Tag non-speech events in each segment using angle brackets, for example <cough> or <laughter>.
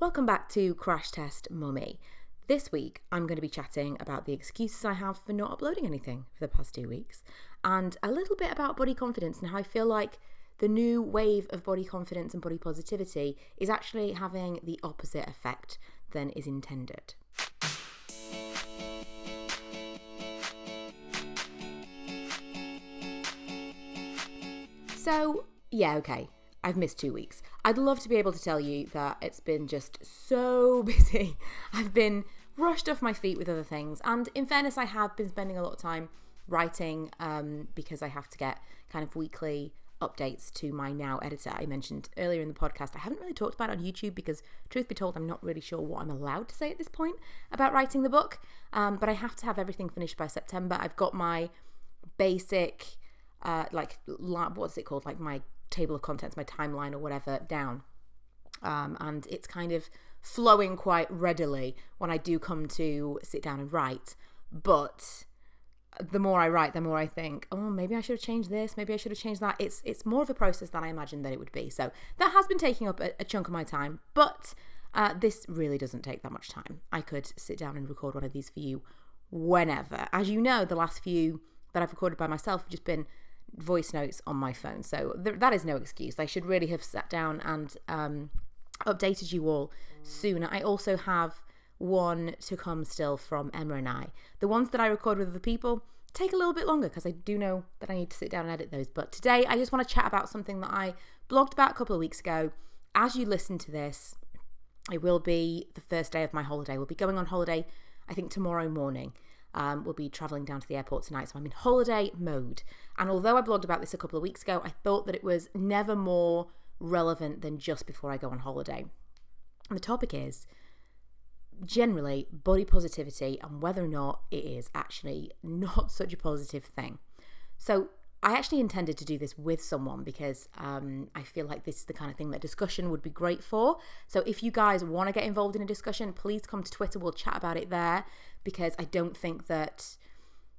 Welcome back to Crash Test Mummy. This week, I'm going to be chatting about the excuses I have for not uploading anything for the past two weeks, and a little bit about body confidence and how I feel like the new wave of body confidence and body positivity is actually having the opposite effect than is intended. So, yeah, okay. I've missed two weeks. I'd love to be able to tell you that it's been just so <laughs> busy. I've been rushed off my feet with other things. And in fairness, I have been spending a lot of time writing um, because I have to get kind of weekly updates to my now editor I mentioned earlier in the podcast. I haven't really talked about it on YouTube because, truth be told, I'm not really sure what I'm allowed to say at this point about writing the book. Um, but I have to have everything finished by September. I've got my basic, uh, like, what's it called? Like my table of contents, my timeline or whatever down. Um, and it's kind of flowing quite readily when I do come to sit down and write. But the more I write, the more I think, oh, maybe I should have changed this, maybe I should have changed that. It's it's more of a process than I imagined that it would be. So that has been taking up a, a chunk of my time, but uh, this really doesn't take that much time. I could sit down and record one of these for you whenever. As you know, the last few that I've recorded by myself have just been voice notes on my phone. So th- that is no excuse. I should really have sat down and um, updated you all sooner. I also have one to come still from Emma and I. The ones that I record with other people take a little bit longer because I do know that I need to sit down and edit those. But today I just want to chat about something that I blogged about a couple of weeks ago. As you listen to this, it will be the first day of my holiday. We'll be going on holiday, I think, tomorrow morning. Um, we'll be travelling down to the airport tonight, so I'm in holiday mode. And although I blogged about this a couple of weeks ago, I thought that it was never more relevant than just before I go on holiday. And the topic is generally body positivity and whether or not it is actually <laughs> not such a positive thing. So, I actually intended to do this with someone because um, I feel like this is the kind of thing that discussion would be great for. So, if you guys want to get involved in a discussion, please come to Twitter. We'll chat about it there because I don't think that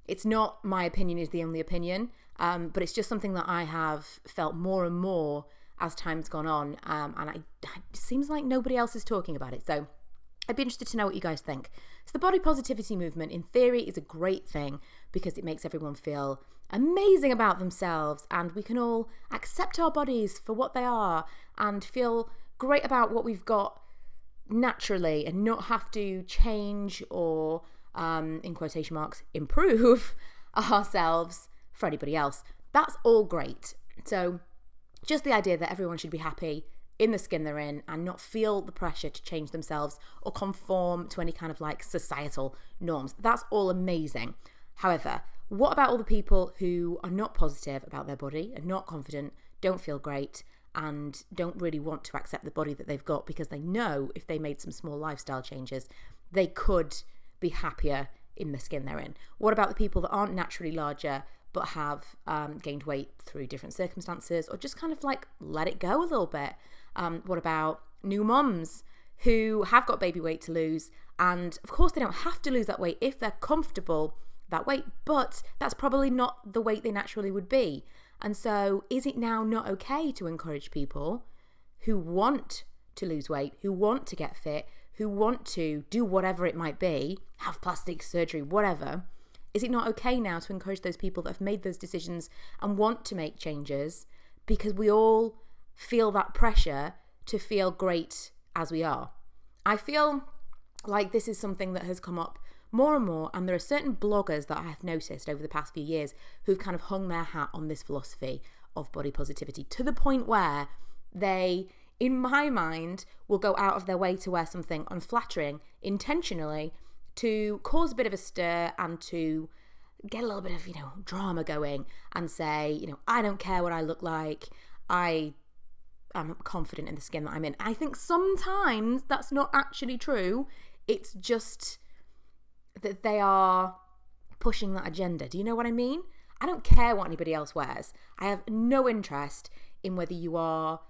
it's not my opinion is the only opinion, um, but it's just something that I have felt more and more as time's gone on, um, and I, it seems like nobody else is talking about it. So I'd be interested to know what you guys think. So the body positivity movement, in theory, is a great thing because it makes everyone feel amazing about themselves, and we can all accept our bodies for what they are and feel great about what we've got naturally and not have to change or um, in quotation marks, <laughs> improve ourselves for anybody else. That's all great. So, just the idea that everyone should be happy in the skin they're in and not feel the pressure to change themselves or conform to any kind of like societal norms. That's all amazing. However, what about all the people who are not positive about their body, and not confident, don't feel great, and don't really want to accept the body that they've got because they know if they made some small lifestyle changes, they could be happier in the skin they're in? What about the people that aren't naturally larger but have um, gained weight through different circumstances or just kind of like let it go a little bit? Um, what about new moms who have got baby weight to lose? And of course, they don't have to lose that weight if they're comfortable that weight, but that's probably not the weight they naturally would be. And so, is it now not okay to encourage people who want to lose weight, who want to get fit, who want to do whatever it might be, have plastic surgery, whatever, is it not okay now to encourage those people that have made those decisions and want to make changes because we all feel that pressure to feel great as we are? I feel like this is something that has come up more and more, and there are certain bloggers that I have noticed over the past few years who've kind of hung their hat on this philosophy of body positivity to the point where they in my mind, will go out of their way to wear something unflattering intentionally to cause a bit of a stir and to get a little bit of, you know, drama going and say, you know, I don't care what I look like. I am confident in the skin that I'm in. I think sometimes that's not actually true. It's just that they are pushing that agenda. Do you know what I mean? I don't care what anybody else wears. I have no interest in whether you are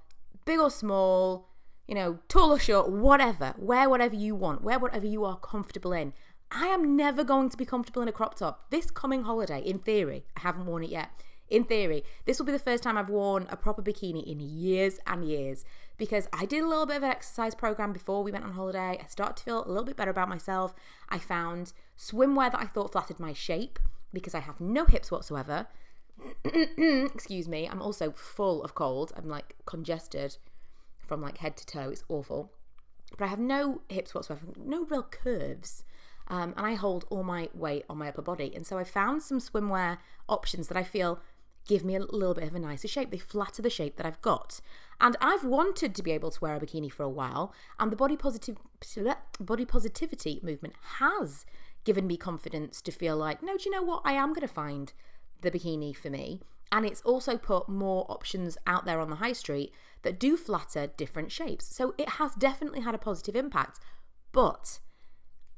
big or small, you know, tall or short, whatever. Wear whatever you want, wear whatever you are comfortable in. I am never going to be comfortable in a crop top. This coming holiday, in theory, I haven't worn it yet. In theory, this will be the first time I've worn a proper bikini in years and years because I did a little bit of an exercise program before we went on holiday. I started to feel a little bit better about myself. I found swimwear that I thought flattered my shape because I have no hips whatsoever. <clears throat> Excuse me, I'm also full of cold. I'm like congested from like head to toe. It's awful. But I have no hips whatsoever, no real curves. Um, and I hold all my weight on my upper body. And so I found some swimwear options that I feel give me a little bit of a nicer shape. They flatter the shape that I've got. And I've wanted to be able to wear a bikini for a while, and the body positive body positivity movement has given me confidence to feel like, no, do you know what? I am going to find the bikini for me. And it's also put more options out there on the high street that do flatter different shapes. So it has definitely had a positive impact. But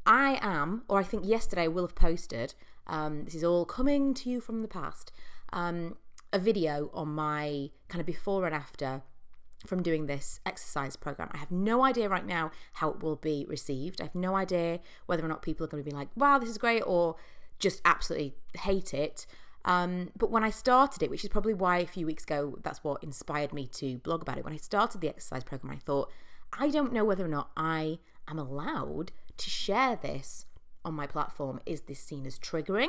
I am, or I think yesterday I will have posted, um, this is all coming to you from the past, um, a video on my kind of before and after from doing this exercise program. I have no idea right now how it will be received. I have no idea whether or not people are going to be like, wow, this is great, or just absolutely hate it. Um, but when I started it, which is probably why a few weeks ago, that's what inspired me to blog about it. When I started the exercise program, I thought, I don't know whether or not I am allowed to share this on my platform. Is this seen as triggering?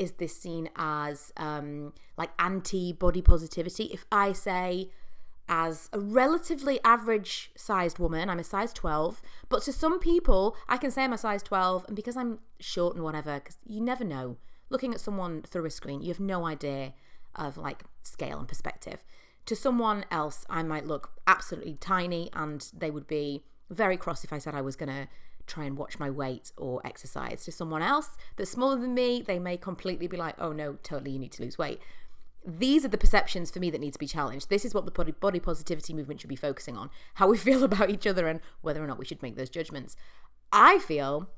Is this seen as um, like anti body positivity? If I say, as a relatively average sized woman. I'm a size 12, but to some people, I can say I'm a size 12, and because I'm short and whatever, because you never know. Looking at someone through a screen, you have no idea of like scale and perspective. To someone else, I might look absolutely tiny, and they would be very cross if I said I was going to try and watch my weight or exercise. To someone else that's smaller than me, they may completely be like, oh no, totally, you need to lose weight these are the perceptions for me that need to be challenged. This is what the body, body positivity movement should be focusing on how we <laughs> feel about each other and whether or not we should make those judgments. I feel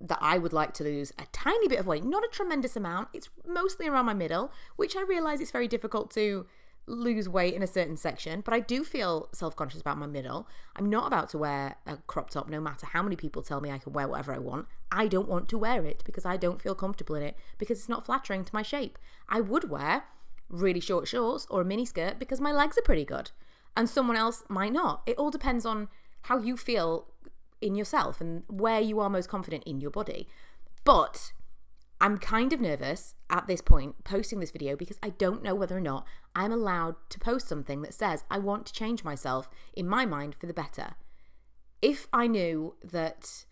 that I would like to lose a tiny bit of weight, not a tremendous amount. It's mostly around my middle, which I realize it's very difficult to lose weight in a certain section, but I do feel self conscious about my middle. I'm not about to wear a crop top no matter how many people tell me I can wear whatever I want. I don't want to wear it because I don't feel comfortable in it because it's not flattering to my shape. I would wear really short shorts or a mini skirt because my legs are pretty good, and someone else might not. It all depends on how you feel in yourself and where you are most confident in your body. But I'm kind of nervous at this point posting this video because I don't know whether or not I'm allowed to post something that says I want to change myself in my mind for the better. If I knew that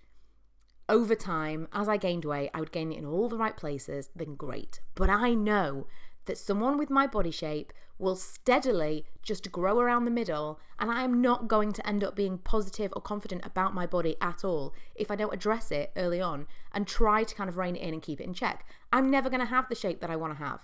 over time, as I gained weight, I would gain it in all the right places, then great. But I know that someone with my body shape will steadily just grow around the middle, and I am not going to end up being positive or confident about my body at all if I don't address it early on and try to kind of rein it in and keep it in check. I'm never going to have the shape that I want to have.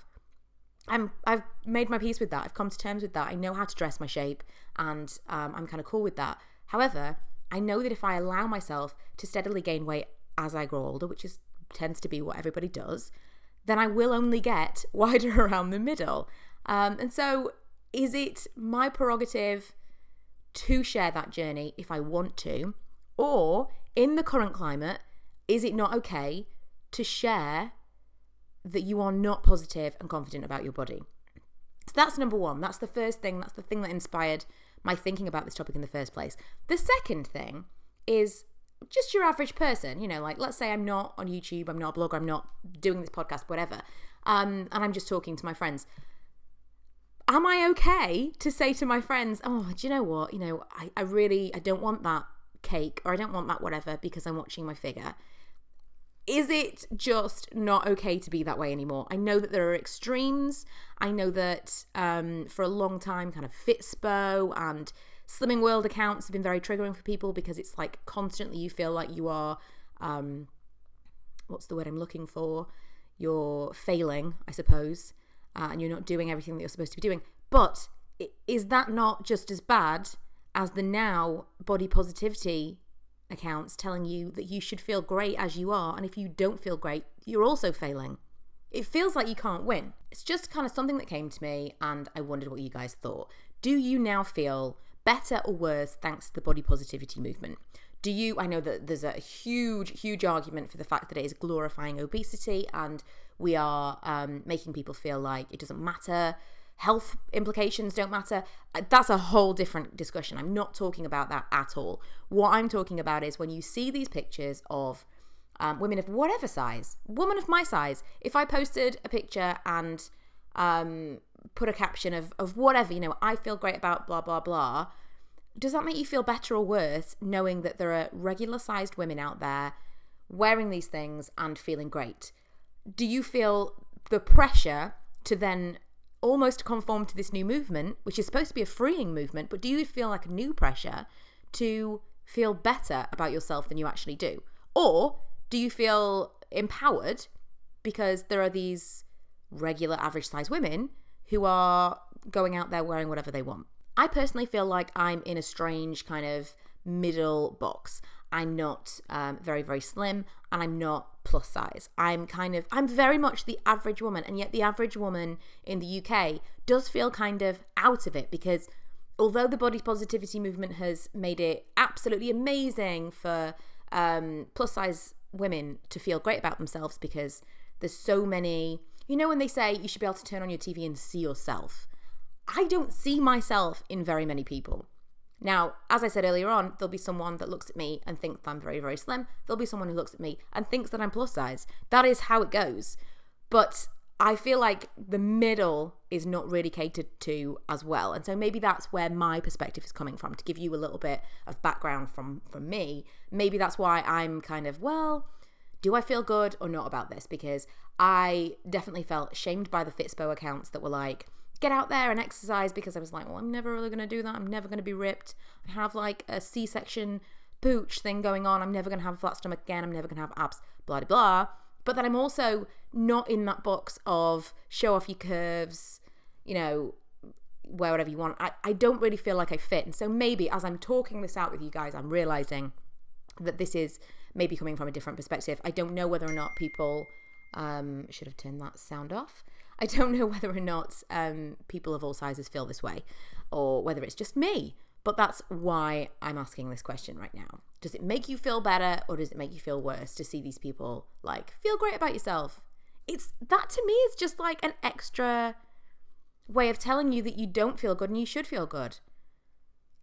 I'm I've made my peace with that. I've come to terms with that. I know how to dress my shape, and um, I'm kind of cool with that. However, I know that if I allow myself to steadily gain weight as I grow older, which is tends to be what everybody does, then I will only get <laughs> wider around the middle. Um, and so, is it my prerogative to share that journey if I want to? Or in the current climate, is it not okay to share that you are not positive and confident about your body? So that's number one. That's the first thing. That's the thing that inspired my thinking about this topic in the first place. The second thing is just your average person, you know, like let's say I'm not on YouTube, I'm not a blogger, I'm not doing this podcast, whatever, um, and I'm just talking to my friends am I okay to say to my friends, oh, do you know what? You know, I, I really, I don't want that cake or I don't want that whatever because I'm watching my figure. Is it just not okay to be that way anymore? I know that there are extremes. I know that um, for a long time, kind of Fitspo and Slimming World accounts have been very triggering for people because it's like constantly you feel like you are, um, what's the word I'm looking for? You're failing, I suppose uh, and you're not doing everything that you're supposed to be doing. But is that not just as bad as the now body positivity accounts telling you that you should feel great as you are? And if you don't feel great, you're also failing. It feels like you can't win. It's just kind of something that came to me, and I wondered what you guys thought. Do you now feel better or worse thanks to the body positivity movement? Do you? I know that there's a huge, huge argument for the fact that it is glorifying obesity and we are um, making people feel like it doesn't matter. Health implications don't matter. Uh, that's a whole different discussion. I'm not talking about that at all. What I'm talking about is when you see these pictures of um, women of whatever size, woman of my size, if I posted a picture and um, put a caption of, of whatever, you know, I feel great about blah, blah, blah, does that make you feel better or worse knowing that there are regular sized women out there wearing these things and feeling great? Do you feel the pressure to then almost conform to this new movement, which is supposed to be a freeing movement, but do you feel like a new pressure to feel better about yourself than you actually do? Or do you feel empowered because there are these regular average size women who are going out there wearing whatever they want? I personally feel like I'm in a strange kind of middle box. I'm not um, very, very slim and I'm not plus size. I'm kind of, I'm very much the average woman. And yet, the average woman in the UK does feel kind of out of it because although the body positivity movement has made it absolutely amazing for um, plus size women to feel great about themselves because there's so many, you know, when they say you should be able to turn on your TV and see yourself. I don't see myself in very many people. Now, as I said earlier on, there'll be someone that looks at me and thinks I'm very, very slim. There'll be someone who looks at me and thinks that I'm plus size. That is how it goes. But I feel like the middle is not really catered to as well. And so maybe that's where my perspective is coming from to give you a little bit of background from from me. Maybe that's why I'm kind of, well, do I feel good or not about this? Because I definitely felt shamed by the Fitspo accounts that were like, get out there and exercise because I was like, well, I'm never really going to do that. I'm never going to be ripped. I have like a C section pooch thing going on. I'm never going to have a flat stomach again. I'm never going to have abs, blah, blah, blah. But then I'm also not in that box of show off your curves, you know, wear whatever you want. I, I don't really feel like I fit. And so maybe as I'm talking this out with you guys, I'm realizing that this is maybe coming from a different perspective. I don't know whether or not people um, should have turned that sound off. I don't know whether or not um, people of all sizes feel this way or whether it's just me. But that's why I'm asking this question right now. Does it make you feel better or does it make you feel worse to see these people like feel great about yourself? It's that to me is just like an extra way of telling you that you don't feel good and you should feel good.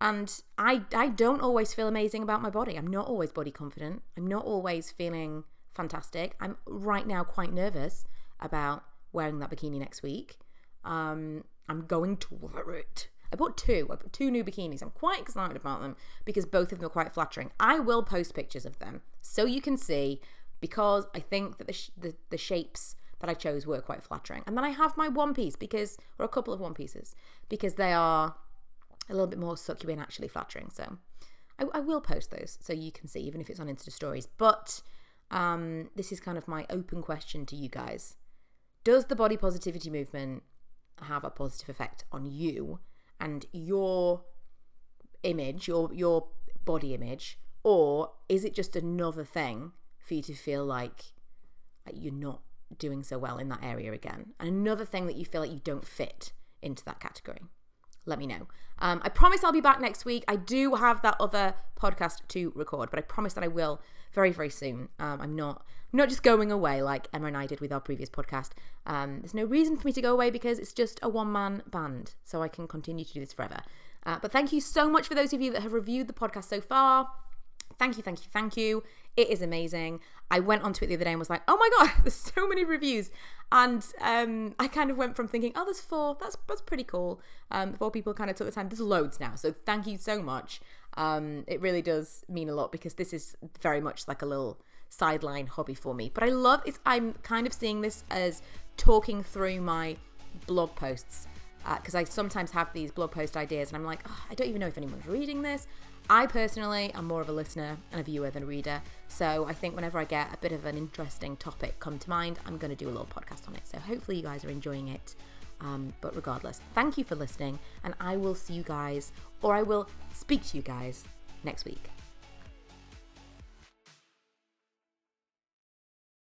And I I don't always feel amazing about my body. I'm not always body confident. I'm not always feeling fantastic. I'm right now quite nervous about wearing that bikini next week. Um, I'm going to wear it. I bought two. I bought two new bikinis. I'm quite excited about them because both of them are quite flattering. I will post pictures of them so you can see because I think that the, sh- the, the shapes that I chose were quite flattering. And then I have my one piece because, or a couple of one pieces, because they are a little bit more succulent, actually flattering. So I, I will post those so you can see, even if it's on Insta stories. But um, this is kind of my open question to you guys. Does the body positivity movement have a positive effect on you and your image, your your body image, or is it just another thing for you to feel like you're not doing so well in that area again? And another thing that you feel like you don't fit into that category? Let me know. Um, I promise I'll be back next week. I do have that other podcast to record, but I promise that I will very, very soon. Um, I'm not I'm not just going away like Emma and I did with our previous podcast. Um, there's no reason for me to go away because it's just a one man band, so I can continue to do this forever. Uh, but thank you so much for those of you that have reviewed the podcast so far. Thank you, thank you, thank you. It is amazing. I went onto it the other day and was like, oh my god, <laughs> there's so many reviews. And um, I kind of went from thinking, oh, there's four. That's that's pretty cool. Um, four people kind of took the time. There's loads now, so thank you so much. Um, it really does mean a lot because this is very much like a little sideline hobby for me. But I love it. I'm kind of seeing this as talking through my blog posts because uh, I sometimes have these blog post ideas and I'm like, oh, I don't even know if anyone's reading this. I personally am more of a listener and a viewer than a reader. So I think whenever I get a bit of an interesting topic come to mind, I'm going to do a little podcast on it. So hopefully you guys are enjoying it. Um, but regardless, thank you for listening, and I will see you guys, or I will speak to you guys next week.